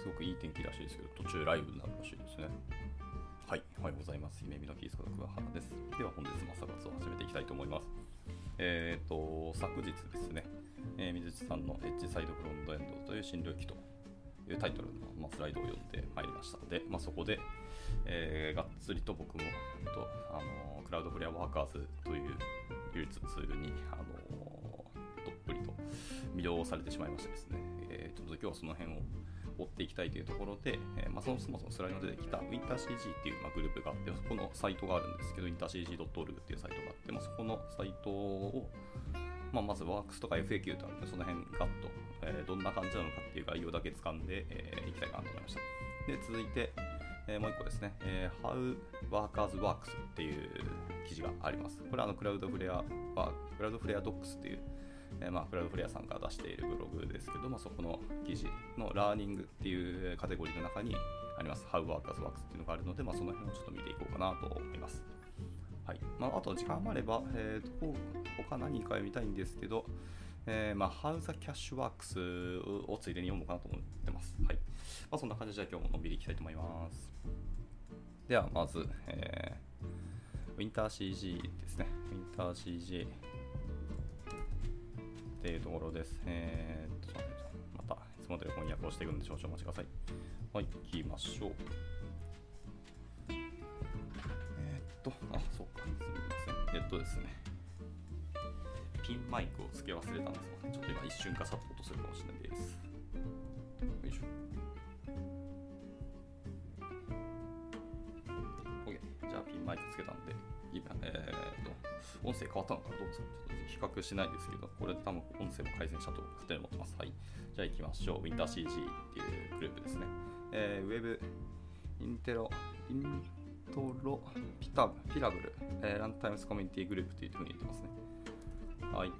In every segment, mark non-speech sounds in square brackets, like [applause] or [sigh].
すごくいい天気らしいですけど、途中ライブになるらしいですね。はい、おはようございます。夢見のキースこと桑原です。では本日も朝活を始めていきたいと思います。えっ、ー、と、昨日ですね、えー、水地さんのエッジサイドフロントエンドという新領域というタイトルの、まあ、スライドを読んでまいりましたので、まあ、そこで、えー、がっつりと僕も、えっとあのクラウドフレアワーカーズという技術ツールに、あのどっぷりと魅了されてしまいましてですね、えー、ちょっと今日はその辺を追っていきたいというところで、えー、まあ、そもそもスライド出てきた WinterCG っていう、まあ、グループがあって、そこのサイトがあるんですけど、intercg.org っていうサイトがあって、まあ、そこのサイトを、まあ、まずワークスとか FAQ とあるので、その辺ガッと、えー、どんな感じなのかっていう概要だけ掴んで、えー、いきたいかなと思いました。で、続いて、えー、もう一個ですね、えー、How Workers Works っていう記事があります。これはあのクラウドフレア、クラウドフレアドックスっていうえ、まあ、クラウドフレアさんが出しているブログですけども、そこの記事のラーニングっていうカテゴリーの中にあります、How Workers Works っていうのがあるので、まあ、その辺をちょっと見ていこうかなと思います。はいまあ、あと時間もあれば、えーと、他何か読みたいんですけど、えー、まあ、How the Cash Works をついでに読もうかなと思ってます。はいまあ、そんな感じで今日ものんびりいきたいと思います。ではまず、えー、WinterCG ですね。WinterCG っていうところです。えー、っと、またいつも通り翻訳をしていくんで少々お待ちください。はい、行きましょう。えー、っと、あ、そうか、すみません。えっとですね、ピンマイクを付け忘れたんですが、ちょっと今一瞬ガサッと落とせるかもしれないです。よいしょ。OK。じゃあピンマイクつけたんで、今、えー、音声変わったのかどうですかちょっと比較しないですけど、これで多分音声も改善したと勝手に思ってます。はい。じゃあ行きましょう。WinterCG っていうグループですね。えー、ウェブ、インテロ、イントロ、ピタピラブル、えー、ランタイムスコミュニティグループというふうに言ってますね。はい。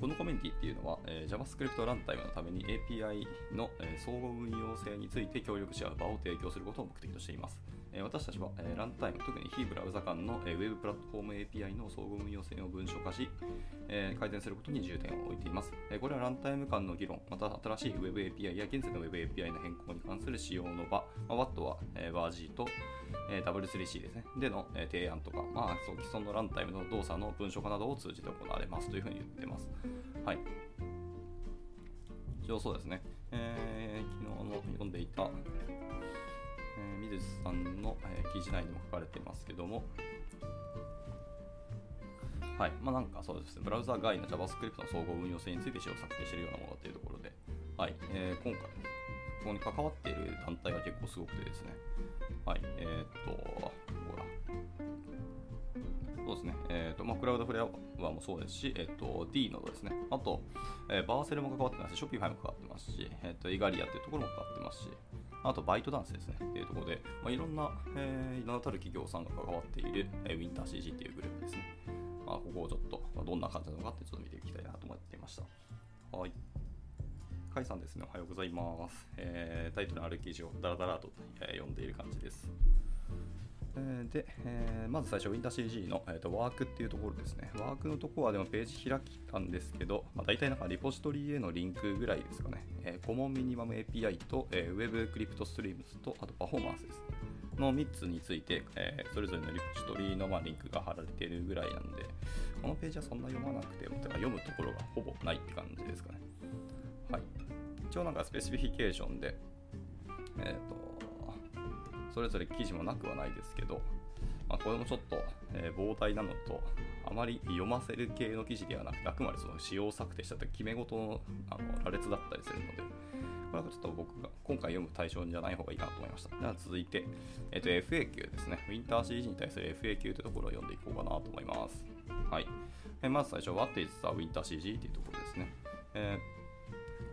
このコミュニティっていうのは、えー、JavaScript ランタイムのために API の、えー、相互運用性について協力し合う場を提供することを目的としています。私たちは、ランタイム、特に非ブラウザ間の、えウェブプラットフォーム API の相互運用性を文書化し、改善することに重点を置いています。これはランタイム間の議論、また新しい Web API や現在の Web API の変更に関する使用の場、まあ、WAT は、えー、WARG と、W3C ですね、での、提案とか、まあ、既存のランタイムの動作の文書化などを通じて行われますというふうに言っています。はい。一応そうですね、えー、昨日の読んでいた、えー、水地さんの、えー、記事内にも書かれていますけども、はい。まあ、なんかそうですね、ブラウザ外の JavaScript の総合運用性について詩を策定しているようなものというところで、はい。えー、今回、ここに関わっている団体が結構すごくてですね、はい。えー、っと、ほら、そうですね、えーとまあ、 Cloudflare ワーもそうですし、えーと、 Deno ですね、あと、えー、 Vercel も関わってますし、 Shopify も関わってますし、えーと、 Igalia っていうところも関わってますし、あと ByteDance ですねっていうところで、まあ、いろんな、えー、名だたる企業さんが関わっている、えー、ウィンター CG っていうグループですね。まあ、ここをちょっと、まあ、どんな感じなのかってちょっと見ていきたいなと思っていました。はい。カイさんですね、おはようございます。えー、タイトルある記事をダラダラと、えー、読んでいる感じです。で、えー、まず最初、WinterCG の、えーと、ワークっていうところですね。ワークのところはでもページ開きたんですけど、まあ、大体なんかリポジトリへのリンクぐらいですかね。えー、コモンミニマム API と、えー、Web クリプトストリームズと、あとパフォーマンスです。の3つについて、えー、それぞれのリポジトリの、まあ、リンクが貼られているぐらいなんで、このページはそんな読まなくても、てか読むところがほぼないって感じですかね。はい。一応なんかスペシフィケーションで、えっ、ー、と、それぞれ記事もなくはないですけど、まあ、これもちょっと、えー、膨大なのと、あまり読ませる系の記事ではなくて、あくまでその仕様策定したと決め事のあの羅列だったりするので、これはちょっと僕が今回読む対象じゃない方がいいかなと思いました。では続いて、えっ、ー、と FAQ ですね。ウィンター CG に対する FAQ というところを読んでいこうかなと思います？はい。えー、まず最初、What is the Winter CG というところですね。えー、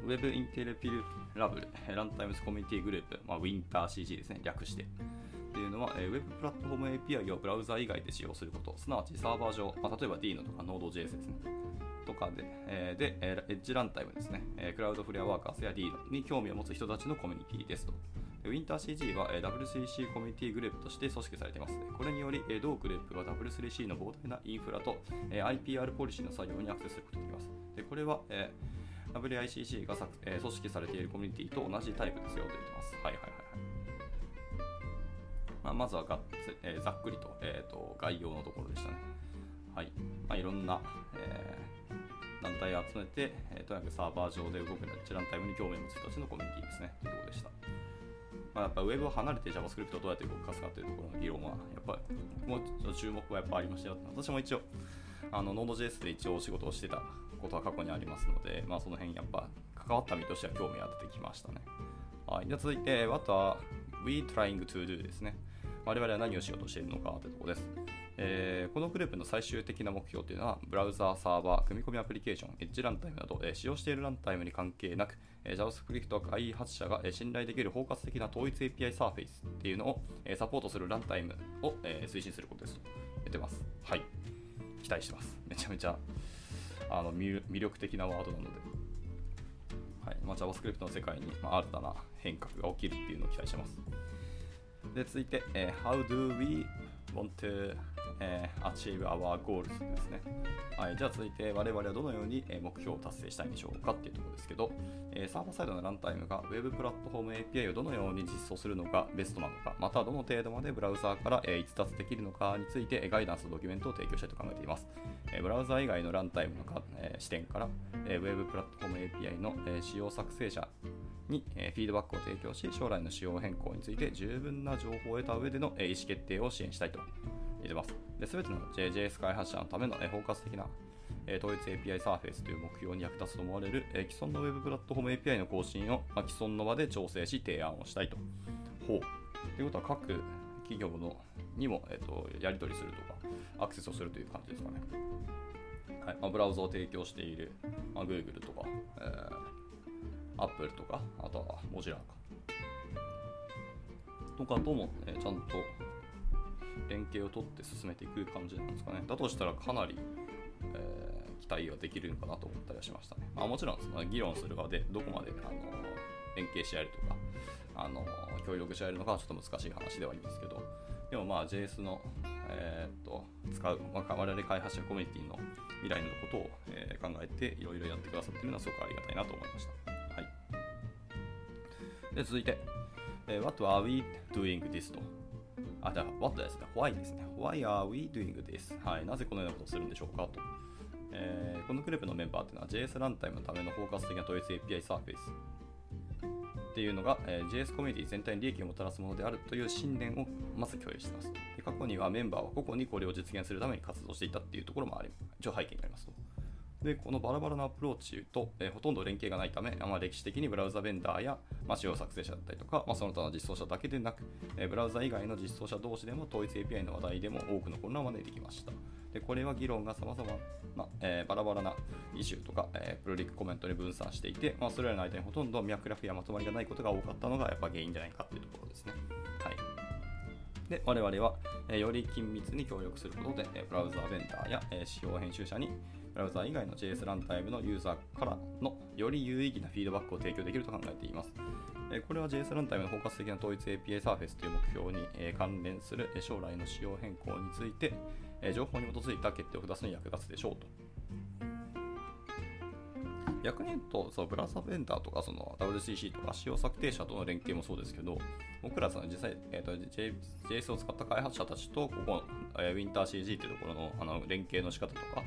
Web インテレピルラブル、ランタイムスコミュニティグループ、まあ、Winter CG ですね、略して。っていうのは、えー、ウェブプラットフォーム API をブラウザ以外で使用すること、すなわちサーバー上、まあ、例えば Dino とか Node.js ですね。とかで、えー、で、えー、エッジランタイムですね、えー、クラウドフレアワーカーズや Dino に興味を持つ人たちのコミュニティですと。WinterCG は W3C コミュニティグループとして組織されています。これにより、同グループは W3C の膨大なインフラと IPR ポリシーの作業にアクセスすることができます。でこれは、えー WICC が作、えー、組織されているコミュニティと同じタイプですよと言ってます。はいはいはい。まあ、まずはがっ、えー、ざっくりと,、えーと、概要のところでしたね。はい。まあ、いろんな、えー、団体を集めて、えー、とにかくサーバー上で動くランタイムに興味を持つ人たちのコミュニティですね。というころでした。まあ、やっぱ Web を離れて JavaScript をどうやって動かすかというところの議論は、やっぱりもうちょっと注目はやっぱありましたよ。私も一応、あの Node.js で一応お仕事をしてたことは過去にありますので、まあ、その辺やっぱ関わった身としては興味が出てきましたね。はい、では続いて、What are we trying to do ですね。我々は何をしようとしているのかというところです。えー、このグループの最終的な目標というのは、ブラウザー、サーバー、組み込みアプリケーション、エッジランタイムなど、えー、使用しているランタイムに関係なく、えー、JavaScript 開発者が、えー、信頼できる包括的な統一 API サーフェイスっていうのを、えー、サポートするランタイムを、えー、推進することですと言ってます。はい。期待してます。めちゃめちゃあの魅力的なワードなので、はいまあ、JavaScript の世界に、まあ、新たな変革が起きるっていうのを期待してます。で続いて、えー、How do we want to えー、achieve our goals ですね。はい、じゃあ続いて我々はどのように目標を達成したいんでしょうかっていうところですけど、えー、サーバーサイドのランタイムが Web プラットフォーム API をどのように実装するのがベストなのか、またどの程度までブラウザーから、逸脱できるのかについてガイダンスとドキュメントを提供したいと考えています。えー、ブラウザー以外のランタイムのか、えー、視点から、えー、Web プラットフォーム API の、えー、使用作成者に、フィードバックを提供し、将来の仕様変更について十分な情報を得た上での、意思決定を支援したいと入れます。で、すべての JJS 開発者のための、包括的な、統一 API サーフェイスという目標に役立つと思われる、既存の Web プラットフォーム API の更新を、既存の場で調整し提案をしたいと。ほう。ということは各企業のにも、えーと、やり取りするとか、アクセスをするという感じですかね。はいまあ、ブラウザを提供している、まあ、Google とか、えー、Apple とか、あとは Mozilla か。とかとも、えー、ちゃんと連携を取って進めていく感じなんですかね。だとしたらかなり、えー、期待はできるのかなと思ったりはしましたね。まあ、もちろんその議論する側でどこまであの連携し合えるとかあの協力し合えるのかはちょっと難しい話ではありますけど、でもまあ JS の、えー、っと使う、まあ、我々開発者コミュニティの未来のことを、えー、考えていろいろやってくださっているのはすごくありがたいなと思いました。はい、で続いて、えー、What are we doing this とあ、じゃあ、what ですね。why ですね。why are we doing this? はい。なぜこのようなことをするんでしょうか？と。えー、このグループのメンバーというのは JS ランタイムのための包括的な統一 API サーフェイスっていうのが、えー、JS コミュニティ全体に利益をもたらすものであるという信念をまず共有しています。で過去にはメンバーは個々にこれを実現するために活動していたっていうところもあり、一応背景にありますと。で、このバラバラなアプローチと、えー、ほとんど連携がないため、まあ、歴史的にブラウザベンダーや、まあ、仕様作成者だったりとか、まあ、その他の実装者だけでなく、えー、ブラウザ以外の実装者同士でも統一 API の話題でも多くの混乱を招いてきました。でこれは議論が様々な、えー、バラバラなイシューとか、え、プロリックコメントに分散していて、まあ、それらの間にほとんど脈絡やまとまりがないことが多かったのがやっぱ原因じゃないかっていうところですね。はい。で、我々は、え、より緊密に協力することで、え、ブラウザーベンダーや、えー、仕様編集者にブラウザ以外の JS ランタイムのユーザーからのより有意義なフィードバックを提供できると考えています。これは JS ランタイムの包括的な統一 API サーフェスという目標に関連する将来の仕様変更について情報に基づいた決定を下すに役立つでしょうと。逆に言うと、そうブラウザベンダーとかその WCC とか仕様策定者との連携もそうですけど、僕らその実際、えーと、JS を使った開発者たちと、ここ、えー、WinterCG というところのあの連携の仕方とか、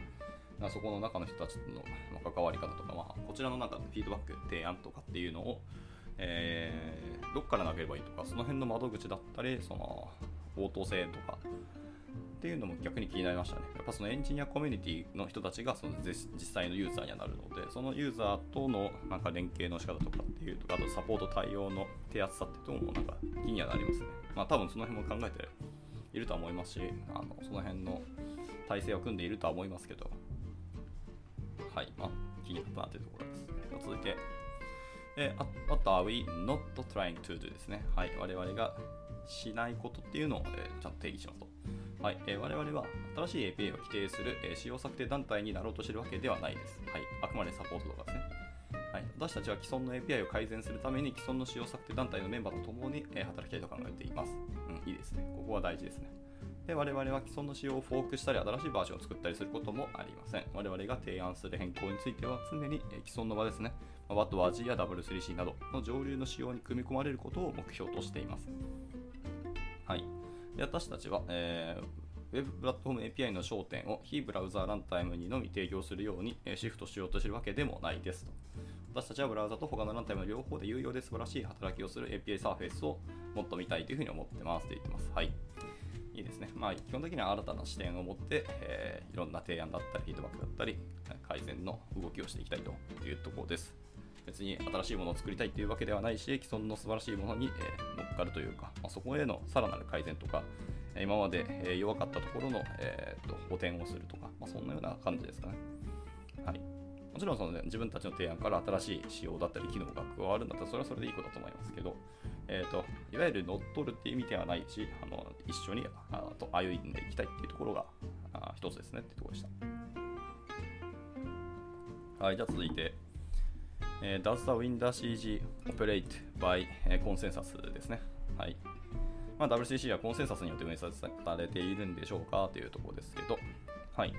そこの中の人たちの関わり方とか、まあ、こちらの中でフィードバック、提案とかっていうのを、えー、どっから投げればいいとか、その辺の窓口だったり、その応答性とかっていうのも逆に気になりましたね。やっぱそのエンジニアコミュニティの人たちがその実際のユーザーにはなるので、そのユーザーとのなんか連携の仕方とかっていうとか、あとサポート対応の手厚さっていうのもなんか気にはなりますね。まあ多分その辺も考えているとは思いますし、あのその辺の体制を組んでいるとは思いますけど、はい、まあ、気になったなというところです。続いて、えー、What are we not trying to do? ですね。はい、我々がしないことっていうのを、えー、ちゃんと定義しますと。はい、えー、我々は新しい API を規定する、えー、使用策定団体になろうとしているわけではないです。はい、あくまでサポートとかですね。はい、私たちは既存の API を改善するために既存の使用策定団体のメンバーと共に、え、働きたいと考えています。うん、いいですね。ここは大事ですね。で我々は既存の仕様をフォークしたり新しいバージョンを作ったりすることもありません。我々が提案する変更については常に既存の場ですね、WATWAG や W3C などの上流の仕様に組み込まれることを目標としています。はい、で私たちは、えー、Web プラットフォーム API の焦点を非ブラウザーランタイムにのみ提供するようにシフトしようとしているわけでもないですと。私たちはブラウザと他のランタイムの両方で有用で素晴らしい働きをする API サーフェイスをもっと見たいというふうに思ってますと言ってます。はい。いいですね。[laughs] まあ、基本的には新たな視点を持って、えー、いろんな提案だったり、フィードバックだったり、改善の動きをしていきたいというところです。別に新しいものを作りたいというわけではないし、既存の素晴らしいものに、え、乗っかるというか、まあ、そこへのさらなる改善とか、今まで、え弱かったところの、えーと、補填をするとか、まあ、そんなような感じですかね。はい。もちろんその、ね、自分たちの提案から新しい仕様だったり機能が加わるんだったらそれはそれでいいことだと思いますけど、えーと、いわゆる乗っ取るっていう意味ではないしあの一緒にあと歩んでいきたいっていうところがあ一つですねっていうところでした。はい、じゃあ続いて、えー、Does the WinderCG operate by、えー、コンセンサスですね。はい。まあ、WCC はコンセンサスによって運営されているんでしょうかというところですけど、はい。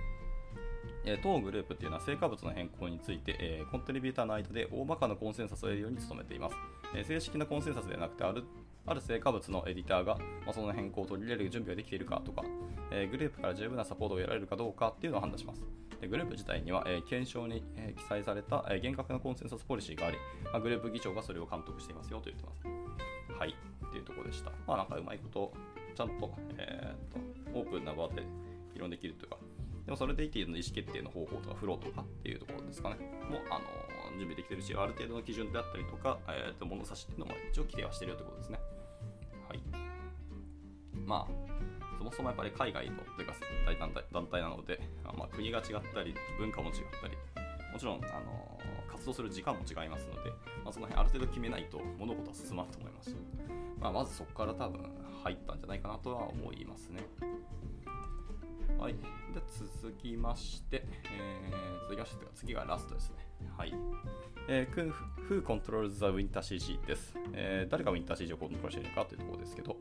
え当グループっていうのは成果物の変更について、えコントリビューターの間で大まかなコンセンサスを得るように努めています。え正式なコンセンサスではなくてある、ある成果物のエディターが、ま、その変更を取り入れる準備ができているかとか、えグループから十分なサポートを得られるかどうかっていうのを判断します。でグループ自体には、え検証に、え記載された、え厳格なコンセンサスポリシーがあり、ま、グループ議長がそれを監督していますよと言ってます。はい、っていうところでした。まあなんかうまいこと、ちゃんと,、えー、とオープンな場で議論できるというか、でもそれでいての意思決定の方法とかフローとかっていうところですかね、もうあの準備できてるし、ある程度の基準であったりとか、えー、と物差しっていうのも一応規定はしてるよってことですね。はい。まあ、そもそもやっぱり海外のというか大団体団体なので、まあ、国が違ったり、文化も違ったり、もちろん、あの活動する時間も違いますので、まあ、その辺ある程度決めないと物事は進まんと思いますし、まあ、まずそこから多分入ったんじゃないかなとは思いますね。はい。で続きまして、えー、続きまして、次がラストですね。はい。えー、Who controls the Winter CG です、えー。誰が Winter CG をコントロールしているかというところですけど、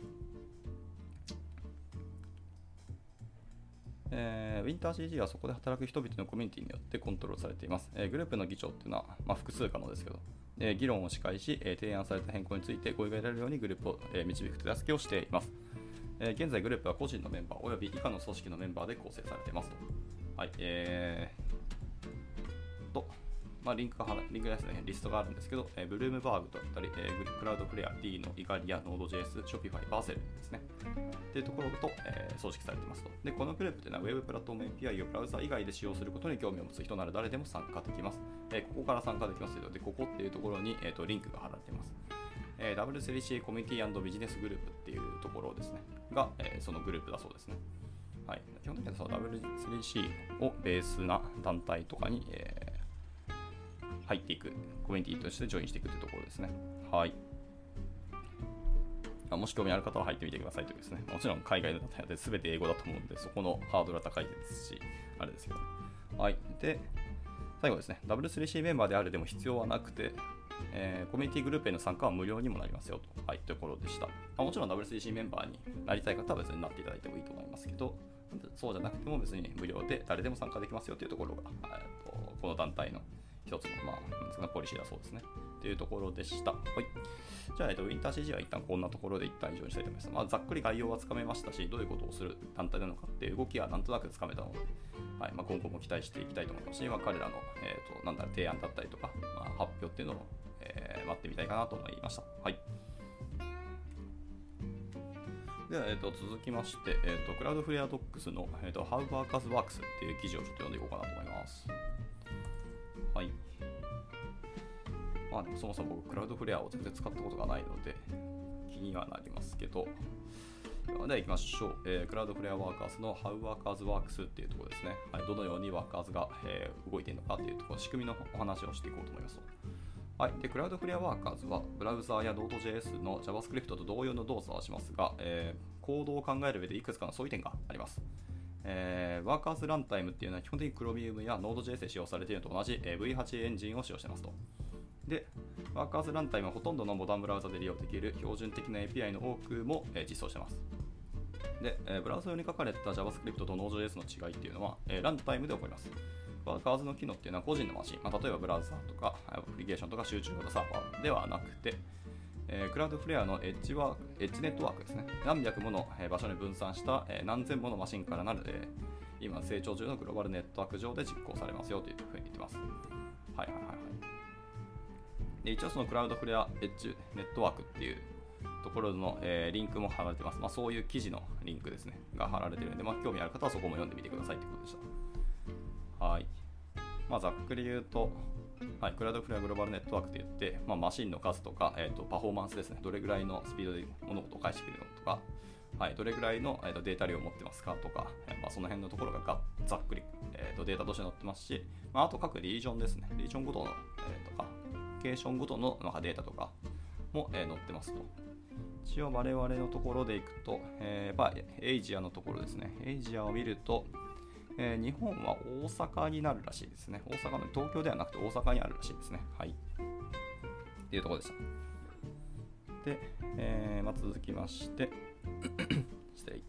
えー、Winter CG はそこで働く人々のコミュニティによってコントロールされています。えー、グループの議長っていうのは、まあ、複数可能ですけど、えー、議論を司会し、えー、提案された変更について合意が得られるようにグループを、えー、導く手助けをしています。えー、現在グループは個人のメンバーおよび以下の組織のメンバーで構成されていますと。はい、えー、と、まあ、リンクがリンクですね、リストがあるんですけど、えー、 Bloomberg だったり、えー、 Cloudflare、Deno、Igalia、Node.js、Shopify、Vercel ですね。っていうところと、えー、組織されていますと。で、このグループというのは Web プラットフォーム API をブラウザ以外で使用することに興味を持つ人なら誰でも参加できます。えー、ここから参加できますけど、で、ここっていうところに、えーと、リンクが貼られています。えー、W3C コミュニティビジネスグループっていうところですね、が、えー、そのグループだそうですね。はい、基本的には W3C をベースな団体とかに、えー、入っていく、コミュニティとしてジョインしていくというところですね。はい。もし興味ある方は入ってみてくださいというですね。もちろん海外の団体で全て英語だと思うんで、そこのハードルは高いですし、あれですけど。はい。で、最後ですね。W3C メンバーであるでも必要はなくて、えー、コミュニティグループへの参加は無料にもなりますよと、はい、というところでした。まあ、もちろん WCC メンバーになりたい方は別になっていただいてもいいと思いますけど、そうじゃなくても別に無料で誰でも参加できますよというところが、えーと、この団体の一つの、まあ、ポリシーだそうですね。というところでした。はい。じゃあ、えっと、ウィンター CG は一旦こんなところで一旦以上にしたいと思います。まあ、ざっくり概要はつかめましたし、どういうことをする団体なのかっていう動きはなんとなくつかめたので、はいまあ、今後も期待していきたいと思いますし、まあ、彼らの、えーと、なんだろ提案だったりとか、まあ、発表っていうのをえー、待ってみたいかなと思いました。はい。では、えーと、続きまして、えーと、クラウドフレアドックスの、えーと、How Workers Works っていう記事をちょっと読んでいこうかなと思います。はい。まあでもそもそも僕、クラウドフレアを全然使ったことがないので、気にはなりますけど、では行きましょう、えー、クラウドフレアワーカーズの How Workers Works っていうところですね。はい、どのようにワーカーズが、えー、動いているのかっていうところ、仕組みのお話をしていこうと思います。はい、でクラウドフレアワーカーズはブラウザーや Node.js の JavaScript と同様の動作をしますが、えー、コードを考える上でいくつかの相違点があります。えー、ワーカーズランタイムっていうのは基本的に Chromium や Node.js で使用されているのと同じ、えー、V8 エンジンを使用していますと。で、ワーカーズランタイムはほとんどのモダンブラウザで利用できる標準的な API の多くも、えー、実装しています。で、えーブラウザ用に書かれた JavaScript と Node.js の違いっていうのは、えーランタイムで起こります。Workers の機能っていうのは個人のマシン、まあ、例えばブラウザーとかアプリケーションとか集中型サーバーではなくて、えー Cloudflare のエッジワークエッジネットワークですね。何百ものえ場所に分散した、え何千ものマシンからなる、えー今成長中のグローバルネットワーク上で実行されますよというふうに言ってます。はいはいはいはい。で一応その Cloudflare エッジネットワークっていうところの、えーリンクも貼られてます。まあ、そういう記事のリンクですね、が貼られてるんで、まあ、興味ある方はそこも読んでみてくださいということでした。はい。まあ、ざっくり言うと、はい、クラウドフレアグローバルネットワークって言って、まあ、マシンの数とか、えー、とパフォーマンスですね、どれぐらいのスピードで物事を返してくれるのとか、はい、どれぐらいの、えー、とデータ量を持ってますかとか、えーまあ、その辺のところがざっくり、えー、とデータとして載ってますし、まあ、あと各リージョンですね、リージョンごとの、えーとか、ケーションごとのなんかデータとかも、えー載ってますと。一応我々のところでいくと、えーまあ、エイジアのところですね。エイジアを見ると、えー日本は大阪になるらしいですね。大阪の東京ではなくて大阪にあるらしいですね。はい。っていうところでした。で、えーまあ、続きまして、[coughs] 失礼。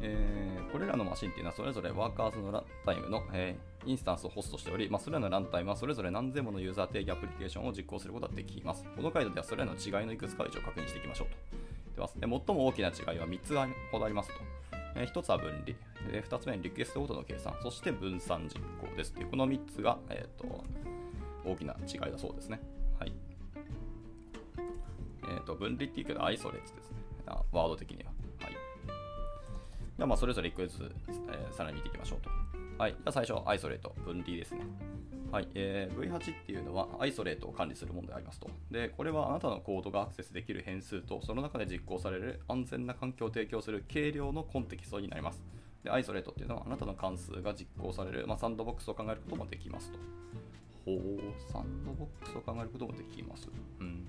えーこれらのマシンっていうのはそれぞれワーカーズのランタイムの、えーインスタンスをホストしており、まあ、それらのランタイムはそれぞれ何千ものユーザー定義アプリケーションを実行することができます。この回答ではそれらの違いのいくつかを一応確認していきましょうと。で最も大きな違いは3つほどありますと。え1つは分離、で2つ目にリクエストごとの計算、そして分散実行です。でこの3つが、えー、と大きな違いだそうですね。はい。えー、と分離っていうけど、アイソレッツですね。ワード的には。はい。ではまあそれぞれ1個ずつ、えーさらに見ていきましょうと。はい。じゃあ最初、アイソレート、分離ですね。はいえー V8 っていうのはアイソレートを管理するものでありますと。で、これはあなたのコードがアクセスできる変数と、その中で実行される安全な環境を提供する軽量のコンテキストになります。で、アイソレートっていうのはあなたの関数が実行される、まあ、サンドボックスを考えることもできますと。ほう、サンドボックスを考えることもできます。うん。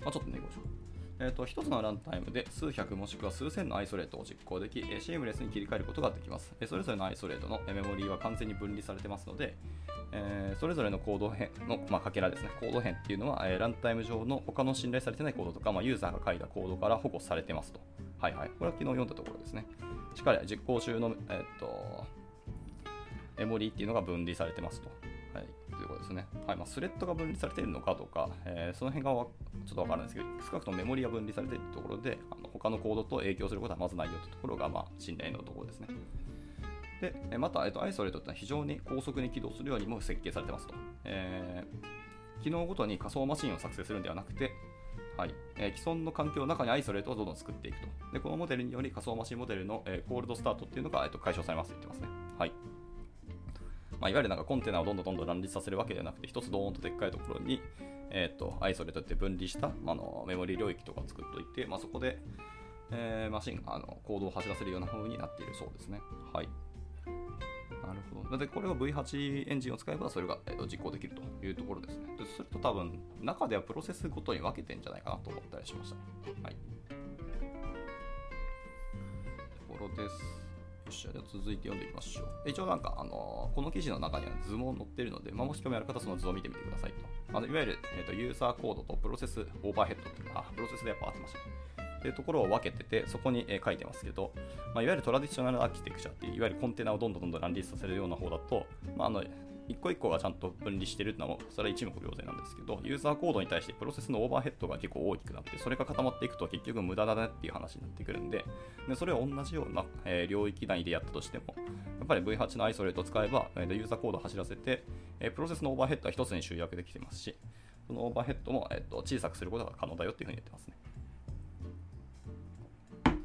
まあ、ちょっとね、ごしょう。えー、と1つのランタイムで数百もしくは数千のアイソレートを実行でき、えシームレスに切り替えることができます。えそれぞれのアイソレートのメモリーは完全に分離されてますので、えーそれぞれのコード編の、まあ、かけらですね、コード編っていうのは、えーランタイム上の他の信頼されてないコードとか、まあ、ユーザーが書いたコードから保護されてますと。はいはい。これは昨日読んだところですね。しっかり実行中の、えーっとメモリーっていうのが分離されてますと。ということですね。はいまあ、スレッドが分離されているのかとか、えーその辺がちょっとわからないですけど、少なくともメモリが分離されているところで、あの他のコードと影響することはまずないよというところが、まあ、信頼のところですね。で、また、えっと、アイソレートってのは非常に高速に起動するようにも設計されてますと。えー機能ごとに仮想マシンを作成するんではなくて、はいえー既存の環境の中にアイソレートをどんどん作っていくと。で、このモデルにより仮想マシンモデルの、えーコールドスタートっていうのが、えっと解消されますと言ってますね。はい。まあ、いわゆるなんかコンテナをどんどんどんどん乱立させるわけではなくて、一つドーンとでっかいところに、えー、とアイソレートって分離したまあのメモリー領域とかを作っておいて、まあ、そこで、えーマシンあのコードを走らせるような風になっているそうですね。はい。なるほど。で、これを V8 エンジンを使えば、それが、えーと実行できるというところですね。でそれと多分、中ではプロセスごとに分けてんじゃないかなと思ったりしました。はい。ところです。よっしゃ、じゃあ続いて読んでいきましょう。一応なんか、あのーこの記事の中には図も載ってるので、まあ、もし興味ある方はその図を見てみてくださいと。あのいわゆる、えー、とユーザーコードとプロセスオーバーヘッドっていうか、あ、プロセスでやっぱ合ってましたね。っていうところを分けてて、そこに、えー書いてますけど、まあ、いわゆるトラディショナルアーキテクチャっていう、いわゆるコンテナをどんどんどんどん乱立させるような方だと、まあ、あの一個一個がちゃんと分離してるのは、それは一目瞭然なんですけど、ユーザーコードに対してプロセスのオーバーヘッドが結構大きくなって、それが固まっていくと結局無駄だねっていう話になってくるんで、でそれを同じような、え領域内でやったとしても、やっぱり V8 のアイソレートを使えば、えーユーザーコードを走らせて、えプロセスのオーバーヘッドは一つに集約できてますし、そのオーバーヘッドも、えー、と小さくすることが可能だよっていうふうに言ってますね。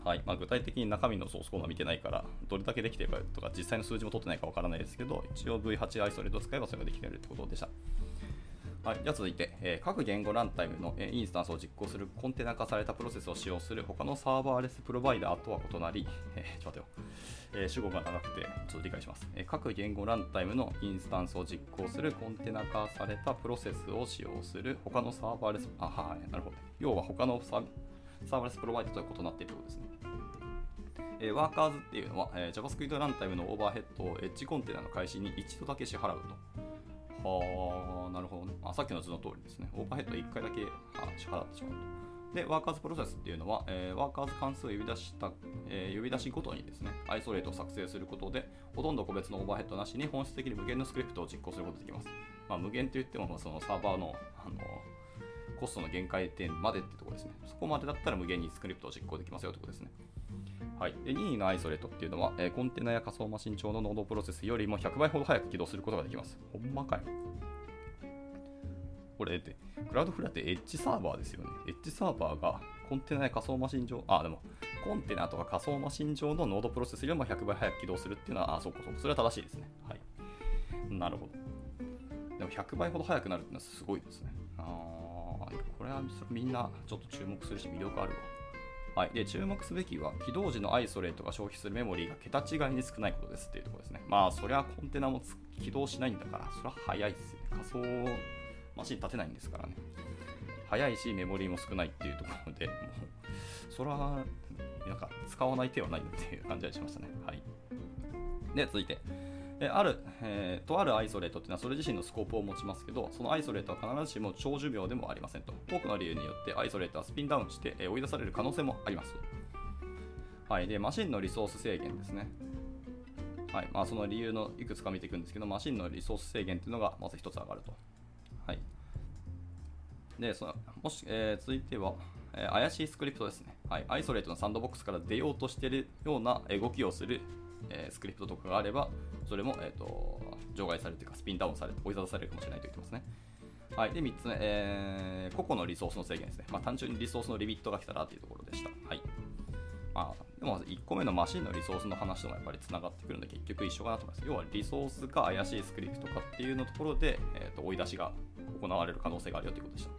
はいまあ、具体的に中身のソースコードは見てないから、どれだけできているかとか、実際の数字も取ってないかわからないですけど、一応 V8 アイソレートを使えばそれができているってことでした。はい、じゃ続いて、えー各言語ランタイムの、えーインスタンスを実行するコンテナ化されたプロセスを使用する他のサーバーレスプロバイダーとは異なり、えーちょっと待ってよ、えー主語が長くてちょっと理解します、えー各言語ランタイムのインスタンスを実行するコンテナ化されたプロセスを使用する他のサーバーレス、あ、はい、なるほど。要は他のサーサーバーレスプロバイダーとは異なっているということですね。えー Workers っていうのは、えー JavaScript ランタイムのオーバーヘッドをエッジコンテナの開始に一度だけ支払うと。はあ、なるほどね。あさっきの図の通りですね。オーバーヘッド1回だけ支払ってしまうと。で、 Workers プロセスっていうのは、えー、 Workers 関数を呼び出した、えー、呼び出しごとにですね、 isolate を作成することで、ほとんど個別のオーバーヘッドなしに本質的に無限のスクリプトを実行することができます。まあ、無限といっても、そのサーバーの、あのコストの限界点までってところですね。そこまでだったら無限にスクリプトを実行できますよということですね。はい、で任意の isolate っていうのは、えー、コンテナや仮想マシン上のノードプロセスよりも100倍ほど早く起動することができます。ほんまかよ。これって、クラウドフラってエッジサーバーですよね。エッジサーバーがコンテナや仮想マシン上、あ、でも、コンテナとか仮想マシン上のノードプロセスよりも100倍早く起動するっていうのは、あ、そうかそう、それは正しいですね。はい。なるほど。でも100倍ほど速くなるっていうのはすごいですね。あこれはみんなちょっと注目するし魅力あるわ。はい、で注目すべきは起動時のアイソレートが消費するメモリーが桁違いに少ないことですっていうところですね。まあそりゃコンテナも起動しないんだから、それは早いですよね。仮想マシン立てないんですからね。早いしメモリーも少ないっていうところで、もうそれはなんか使わない手はないっていう感じがしましたね。はい。で、続いて。えある、えー、とあるアイソレートというのはそれ自身のスコープを持ちますけど、そのアイソレートは必ずしも長寿命でもありませんと。多くの理由によってアイソレートはスピンダウンして、え、追い出される可能性もあります。はい、で、マシンのリソース制限ですね。はいまあ、その理由のいくつか見ていくんですけど、マシンのリソース制限というのがまず1つ上がると。はい、でそのもし、えー、続いては、え、怪しいスクリプトですね、はい。アイソレートのサンドボックスから出ようとしているような動きをするえー、スクリプトとかがあれば、それも、えーと、除外されるというか、スピンダウンされて追い出されるかもしれないと言ってますね。はい、で3つ目、えー、個々のリソースの制限ですね。まあ、単純にリソースのリミットが来たらというところでした。はいまあ、でも1個目のマシンのリソースの話ともやっぱりつながってくるので結局一緒かなと思います。要はリソースが怪しいスクリプトかっていうのところで、えーと、追い出しが行われる可能性があるよということでした。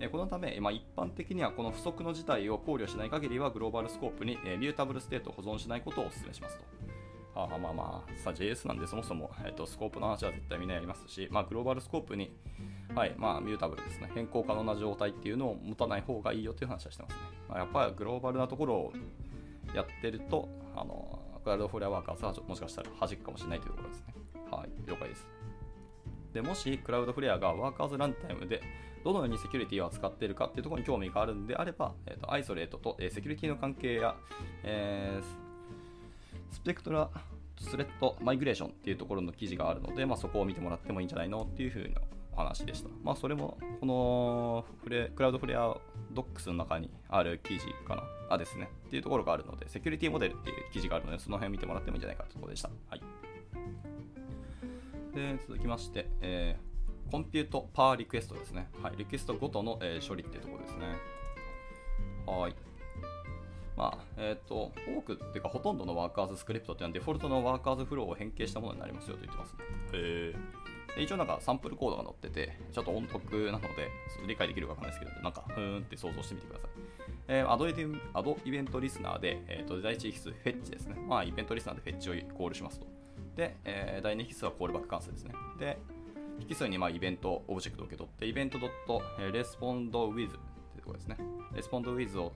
えこのため、まあ、一般的にはこの不測の事態を考慮しない限りはグローバルスコープに、え mutable state を保存しないことをお勧めしますと。あまあまあ、さ JS なんでそもそも、えーと、スコープの話は絶対みんなやりますし、まあ、グローバルスコープに、はいまあ、 mutable ですね、変更可能な状態っていうのを持たない方がいいよという話はしてますね。まあ、やっぱりグローバルなところをやってると、あの Cloudflare Workers はもしかしたら弾くかもしれないというところですね。はい、了解です。でもし、 Cloudflare が Workers ランタイムでどのようにセキュリティを扱っているかっていうところに興味があるんであれば、えーと、 isolate と、えー、セキュリティの関係や、えー、 Spectre threat mitigation っていうところの記事があるので、まあ、そこを見てもらってもいいんじゃないのっていう風なお話でした。まあ、それも、このフレ Cloudflare Docs の中にある記事かな、あですね、っていうところがあるので、セキュリティモデルっていう記事があるので、その辺を見てもらってもいいんじゃないかというところでした。はい。で、続きまして、えー、 compute per request ですね。はい、リクエストごとの、えー、処理っていうところですね。はい。まあ、えっ、ー、と、多くっていうかほとんどの Workers スクリプトっていうのはデフォルトの Workers フローを変形したものになりますよと言ってますね。へで一応なんかサンプルコードが載ってて、ちょっと音読なので、理解できるかわかんないですけど、なんか、ふーんって想像してみてください。えー、アドイ addEventListener で、えーと、第1引数 fetch ですね。まあ、イベントリスナーで fetch をコールしますと。で、えー、第2引数はコールバック関数ですね。で、引数にまあイベントオブジェクトを受け取って、イベント .respond with ってところですね。respond with を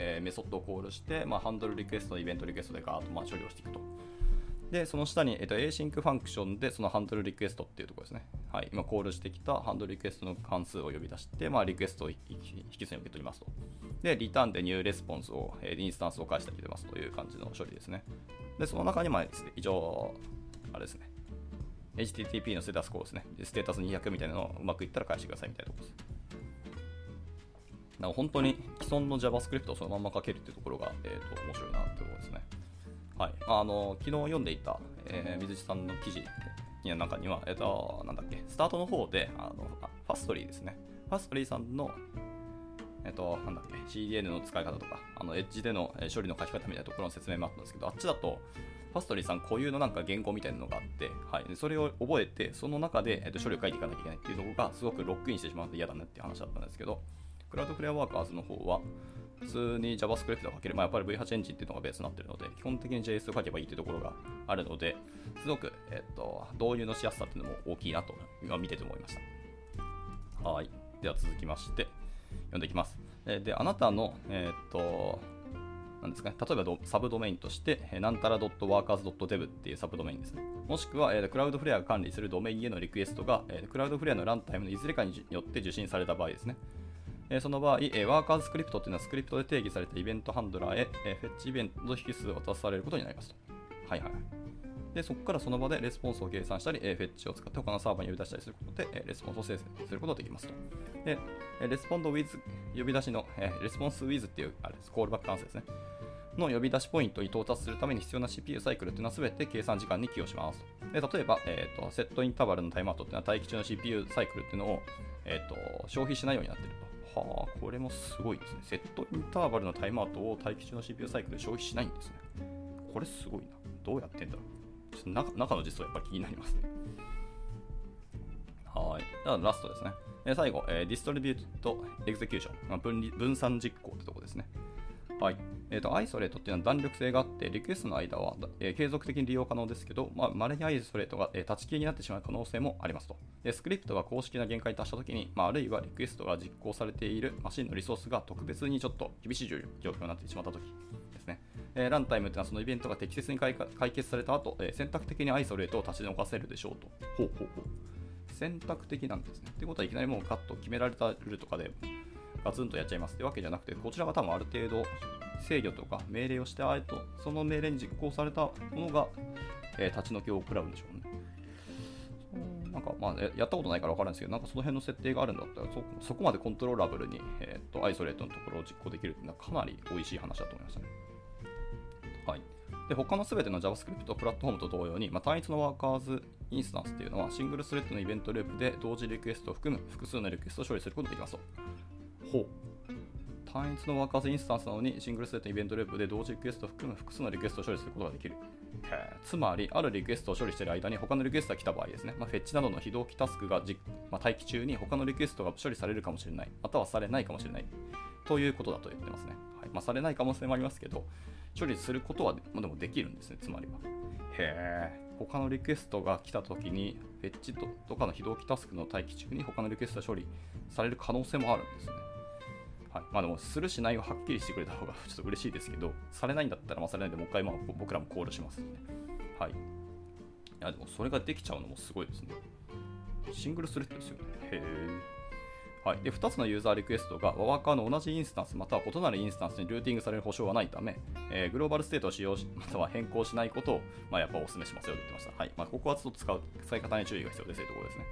えー、メソッドをコールして、まあ、 handle request、event request でガーッとまあ処理をしていくと。で、その下に、えっと、async ファンクションでその handle request っていうところですね。はい、今コールしてきたハンドルリクエストの関数を呼び出して、まあ、リクエストを引き数に受け取りますと。で、リターンでニューレスポンスを、えー、インスタンスを返してあげてますという感じの処理ですね。で、その中にまあですね、以上、あれですね、HTTP のステータスコールですね。ステータス200みたいなのをうまくいったら返してくださいみたいなところです。なんか本当に既存の JavaScript をそのまま書けるっていうところが、えー、と面白いなってところですね。はい。あの、昨日読んでいた、えー、水地さんの記事の中には、えっ、ー、と、なんだっけ、スタートの方で、あのファストリーですね。ファストリーさんの、えっ、ー、と、なんだっけ、CDN の使い方とか、あの、エッジでの処理の書き方みたいなところの説明もあったんですけど、あっちだと、ファストリーさん固有のなんか言語みたいなのがあって、はい、それを覚えて、その中で、えー、と処理を書いていかなきゃいけないっていうところが、すごくロックインしてしまうので嫌だねっていう話だったんですけど、クラウドフレアワーカーズの方は、普通に JavaScript を書ける、まあ、やっぱり V8 エンジンっていうのがベースになっているので、基本的に JS を書けばいいというところがあるので、すごく、えっと、導入のしやすさっていうのも大きいなと、今見てて思いました。はい。では続きまして、読んでいきます。えで、あなたの、えっと、なんですかね、例えばサブドメインとして、なんたら .workers.dev っていうサブドメインですね。もしくは、えー、クラウドフレアが管理するドメインへのリクエストが、えー、クラウドフレアのランタイムのいずれかによって受信された場合ですね。え、その場合、え、ワーカーズスクリプトっていうのはスクリプトで定義されたイベントハンドラーへ、え、フェッチイベント引数を渡されることになりますと。はいはい。で、そこからその場でレスポンスを計算したり、え、 fetch を使って他のサーバーに呼び出したりすることで、え、レスポンスを生成することができますと。で、 respond with 呼び出しの、え、 respond with っていうあれです、コールバック関数ですね。の呼び出しポイントに到達するために必要な CPU サイクルというのは全て計算時間に寄与します。で例えば、えーと、 setInterval のタイムアウトというのは待機中の CPU サイクルっていうのを、えーと、消費しないようになっている。はあ、これもすごいですね。 setInterval のタイムアウトを待機中の CPU サイクルで消費しないんですね。これすごいな。どうやってんだろう。ちょっと中の実装やっぱり気になりますね。はい。ではラストですね。え最後、えー、 distribute execution、まあ、分分散実行ってとこですね。はい。えーと、 isolate っていうのは弾力性があって、リクエストの間は、えー、継続的に利用可能ですけど、まあ、稀に isolate が、えー、立ち消えになってしまう可能性もありますと。でスクリプトが公式な限界に達したときに、まあ、あるいはリクエストが実行されているマシンのリソースが特別にちょっと厳しい状況になってしまったときですね。えー、ランタイムっていうのはそのイベントが適切に解決された後、えー、選択的にアイソレートを立ち退かせるでしょうと。ほうほうほう。選択的なんですね。ってことはいきなりもうカット決められたルールとかでガツンとやっちゃいますってわけじゃなくて、こちらが多分ある程度制御とか命令をしてあと、その命令に実行されたものが、えー、立ち退きを食らうんでしょうね。なんかまあやったことないから分かるんですけど、なんかその辺の設定があるんだったら、そこまでコントローラブルに、えーと、 isolate のところを実行できるっていうのはかなり美味しい話だと思いましたね。はい。で、他のすべての JavaScript プラットフォームと同様に、まあ、単一の Workers インスタンスっていうのは、シングルスレッドのイベントループで同時リクエストを含む複数のリクエストを処理することができますと。ほう。単一の Workers インスタンスなのにシングルスレッドのイベントループで同時リクエストを含む複数のリクエストを処理することができる。つまり、あるリクエストを処理している間に他のリクエストが来た場合ですね、まあ、 fetch などの非同期タスクが、まあ、待機中に他のリクエストが処理されるかもしれない、またはされないかもしれないということだと言ってますね。はいまあ、されない可能性もありますけど、処理することはまでもできるんですね、つまりは。へえ。他のリクエストが来たときに、フェッチとかの非同期タスクの待機中に他のリクエストが処理される可能性もあるんですね。はいまあ、でも、するしないをはっきりしてくれた方が [laughs] ちょっと嬉しいですけど、されないんだったら、まあ、されないでもう一回、まあ、僕らもコールしますね。はい。いや、でも、それができちゃうのもすごいですね。シングルスレッドですよね。へえ。はい、で2つのユーザーリクエストがワーカーの同じインスタンスまたは異なるインスタンスにルーティングされる保証はないため、えー、 global state を使用し [laughs] または変更しないことを、まあ、やっぱお勧めしますよと言ってました。はいまあ、ここはちょっと使う使い方に注意が必要ですというところですね。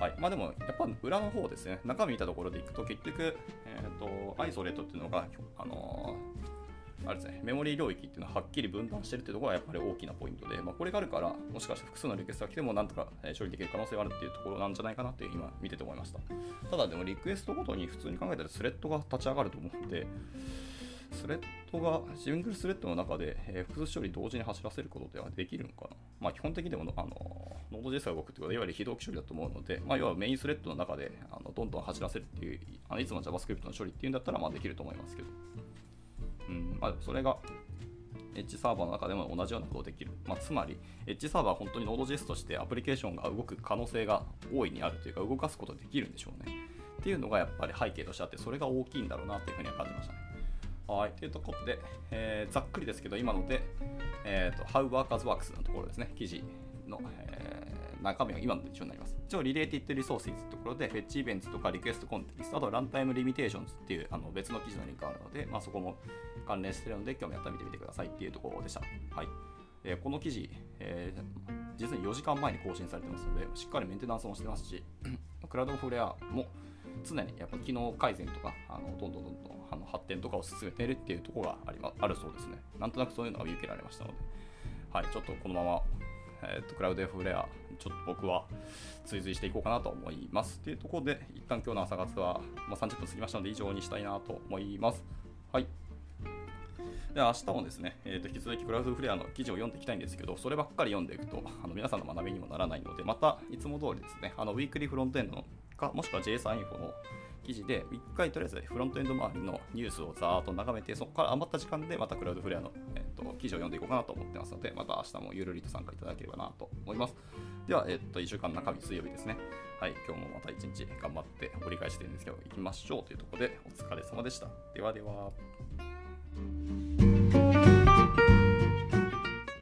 はいまあ、でも、やっぱ裏の方ですね、中身見たところでいくと、結局、えーと、 isolate っていうのが、あのー、あれですね、メモリー領域っていうのははっきり分断してるっていうところがやっぱり大きなポイントで、まあ、これがあるから、もしかして複数のリクエストが来てもなんとか処理できる可能性があるっていうところなんじゃないかなって今見てて思いました。ただでもリクエストごとに普通に考えたらスレッドが立ち上がると思うんで、スレッドが、シングルスレッドの中で、複数処理同時に走らせることではできるのかな。まあ、基本的にでも、あの、ノード JS が動くということは、いわゆる非同期処理だと思うので、まあ、要はメインスレッドの中で、あのどんどん走らせるっていう、あのいつも JavaScript の処理っていうんだったら、まあ、できると思いますけど。うん、まあ、それが、エッジサーバーの中でも同じようなことができる。まあ、つまり、エッジサーバーは本当に Node.js としてアプリケーションが動く可能性が大いにあるというか、動かすことができるんでしょうね。っていうのがやっぱり背景としてあって、それが大きいんだろうなというふうには感じましたね。はい、というところで、えー、ざっくりですけど、今ので、えーと、How Workers Works のところですね、記事の、えー、中身は今ので一緒になります。一応、Related Resources のところで、フェッチイベントとかリクエストコンテキスト、あとランタイムリミテーションズっていうあの別の記事のリンクがあるので、まあ、そこも関連しているので、興味あったら見てみてくださいっていうところでした。はいえー、この記事、えー、実に4時間前に更新されてますので、しっかりメンテナンスもしてますし、[clears throat] クラウドフレアも常にやっぱ機能改善とか、あのどんどんどんどんあの発展とかを進めているっていうところがあり、ま、あるそうですね。なんとなくそういうのが見受けられましたので、はい、ちょっとこのまま、えー、っとクラウド F レア、ちょっと僕は追随していこうかなと思います。というところで、一旦今日の朝活は、まあ、30分過ぎましたので、以上にしたいなと思います。はい。で明日もですね、えー、と引き続きクラウドフレアの記事を読んでいきたいんですけど、そればっかり読んでいくと、あの皆さんの学びにもならないので、またいつも通りですね、あのウィークリーフロントエンドのか、もしくは JSON インフォの記事で、一回とりあえずフロントエンド周りのニュースをざーっと眺めて、そこから余った時間でまたクラウドフレアの、えーと、記事を読んでいこうかなと思ってますので、また明日もゆるりと参加いただければなと思います。では、えっ、ー、と、1週間中身水曜日ですね。はい、今日もまた一日頑張って折り返してるんですけど、行きましょうというところでお疲れ様でした。ではでは。